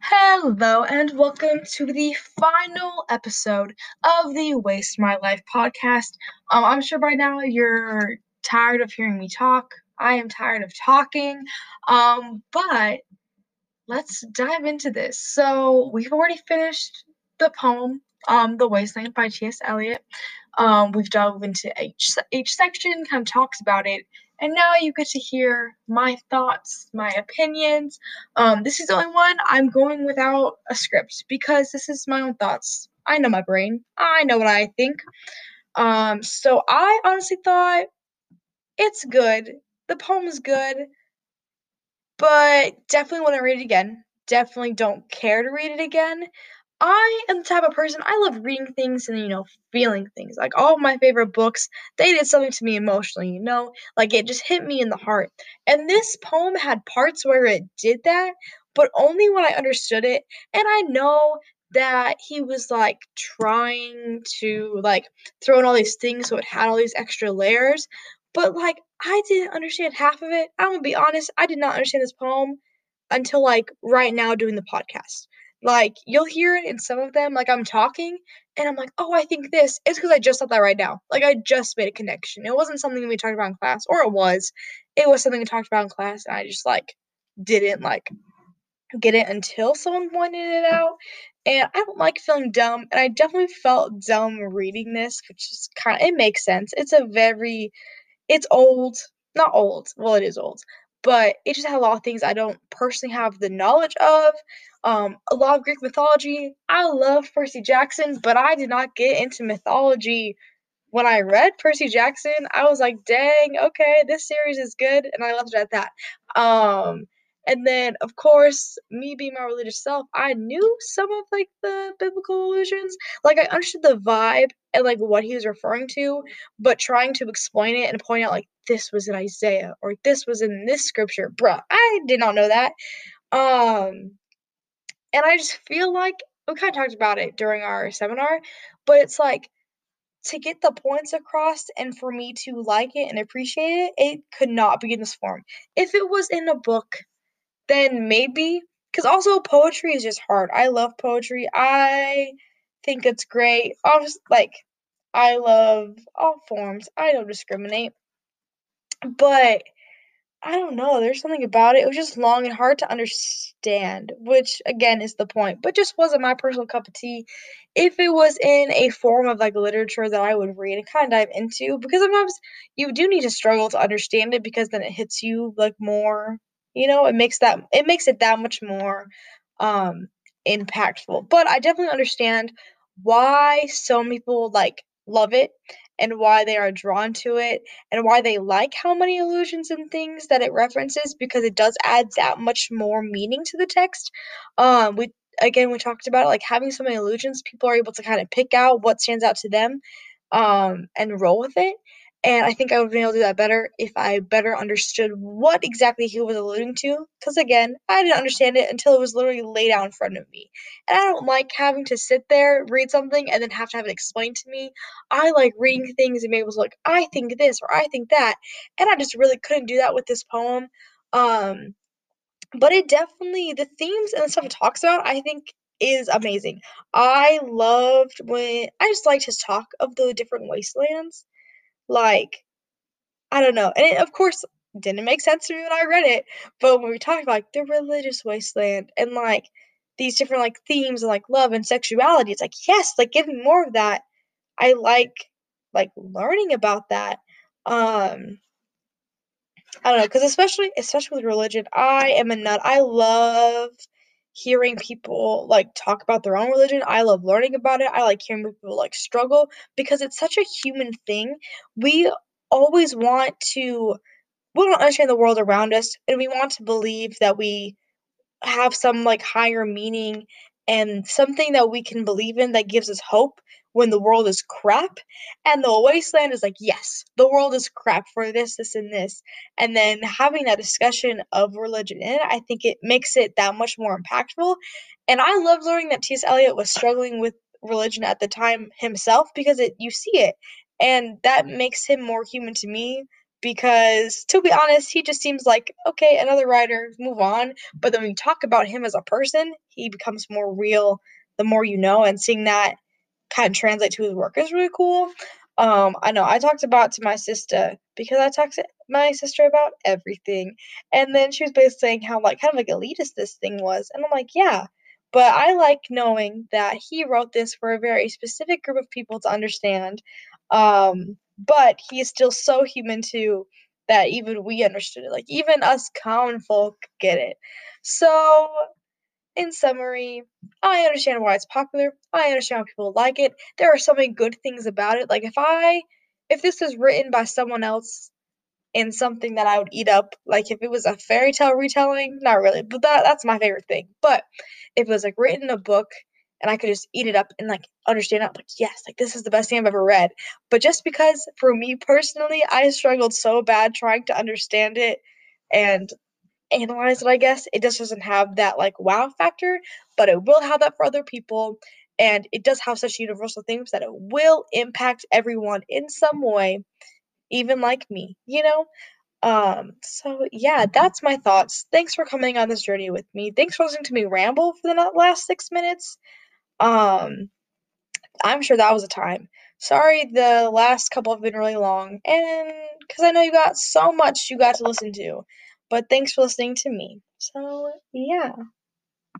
Hello, and welcome to the final episode of the Waste My Life podcast. Um, I'm sure by now you're tired of hearing me talk. I am tired of talking. Um, but let's dive into this. So, we've already finished the poem, um, The Wasteland by T.S. Eliot. Um, we've dove into each, each section, kind of talks about it, and now you get to hear my thoughts, my opinions. Um, this is the only one I'm going without a script because this is my own thoughts. I know my brain. I know what I think. Um, so I honestly thought it's good. The poem is good, but definitely want to read it again. Definitely don't care to read it again. I am the type of person I love reading things and you know feeling things. Like all my favorite books, they did something to me emotionally, you know? Like it just hit me in the heart. And this poem had parts where it did that, but only when I understood it. And I know that he was like trying to like throw in all these things so it had all these extra layers, but like I didn't understand half of it. I'm gonna be honest, I did not understand this poem until like right now doing the podcast. Like, you'll hear it in some of them, like, I'm talking, and I'm like, "Oh, I think this." It's because I just thought that right now. Like, I just made a connection. It wasn't something we talked about in class, or it was. It was something we talked about in class, and I just, like, didn't, like, get it until someone pointed it out, and I don't like feeling dumb, and I definitely felt dumb reading this, which is kinda it makes sense. It's a very it's old. Not old, well, it is old, but it just had a lot of things I don't personally have the knowledge of. Um, a lot of Greek mythology. I love Percy Jackson, but I did not get into mythology when I read Percy Jackson. I was like, dang, okay, this series is good, and I left it at that. Um, and then, of course, me being my religious self, I knew some of like the biblical allusions. Like I understood the vibe and like what he was referring to, but trying to explain it and point out like this was in Isaiah or this was in this scripture, bruh, I did not know that. Um, and I just feel like we kind of talked about it during our seminar, but it's like to get the points across and for me to like it and appreciate it, it could not be in this form. If it was in a book, then maybe because also poetry is just hard. I love poetry. I think it's great. Obviously, like I love all forms. I don't discriminate. But I don't know, there's something about it. It was just long and hard to understand, which again is the point, but just wasn't my personal cup of tea. If it was in a form of like literature that I would read and kind of dive into, because sometimes you do need to struggle to understand it because then it hits you like more, you know, it makes that it makes it that much more um impactful. But I definitely understand why some people like love it and why they are drawn to it and why they like how many allusions and things that it references because it does add that much more meaning to the text. Um, we again we talked about it, like having so many allusions, people are able to kind of pick out what stands out to them um, and roll with it. And I think I would have been able to do that better if I better understood what exactly he was alluding to. Because again, I didn't understand it until it was literally laid out in front of me. And I don't like having to sit there, read something, and then have to have it explained to me. I like reading things and being able to like, I think this or I think that. And I just really couldn't do that with this poem. Um, but it definitely the themes and the stuff it talks about, I think is amazing. I loved when I just liked his talk of the different wastelands like, I don't know. And it, of course, didn't make sense to me when I read it. But when we talked about like the religious wasteland and like these different like themes and like love and sexuality, it's like, yes, like give me more of that. I like like learning about that. Um I don't know, because especially especially with religion, I am a nut. I love hearing people like talk about their own religion. I love learning about it. I like hearing people like struggle because it's such a human thing. We always want to we don't understand the world around us and we want to believe that we have some like higher meaning and something that we can believe in that gives us hope when the world is crap. And the wasteland is like, yes, the world is crap for this, this, and this. And then having that discussion of religion in it, I think it makes it that much more impactful. And I love learning that T.S. Eliot was struggling with religion at the time himself because it you see it. And that makes him more human to me because to be honest, he just seems like okay, another writer, move on. But then when you talk about him as a person, he becomes more real the more you know, and seeing that kind of translate to his work is really cool. Um, I know I talked about to my sister because I talked to my sister about everything, and then she was basically saying how like kind of like elitist this thing was, and I'm like, yeah, but I like knowing that he wrote this for a very specific group of people to understand. Um, but he is still so human too that even we understood it. Like even us common folk get it. So in summary, I understand why it's popular. I understand why people like it. There are so many good things about it. Like if I if this was written by someone else in something that I would eat up, like if it was a fairy tale retelling, not really, but that that's my favorite thing. But if it was like written in a book and I could just eat it up and like understand it, like yes, like this is the best thing I've ever read. But just because for me personally, I struggled so bad trying to understand it and analyze it, I guess. It just doesn't have that like wow factor, but it will have that for other people. And it does have such universal themes that it will impact everyone in some way, even like me, you know? Um, so yeah, that's my thoughts. Thanks for coming on this journey with me. Thanks for listening to me ramble for the last six minutes. Um, I'm sure that was a time. Sorry, the last couple have been really long, and because I know you got so much you got to listen to. But thanks for listening to me. So, yeah.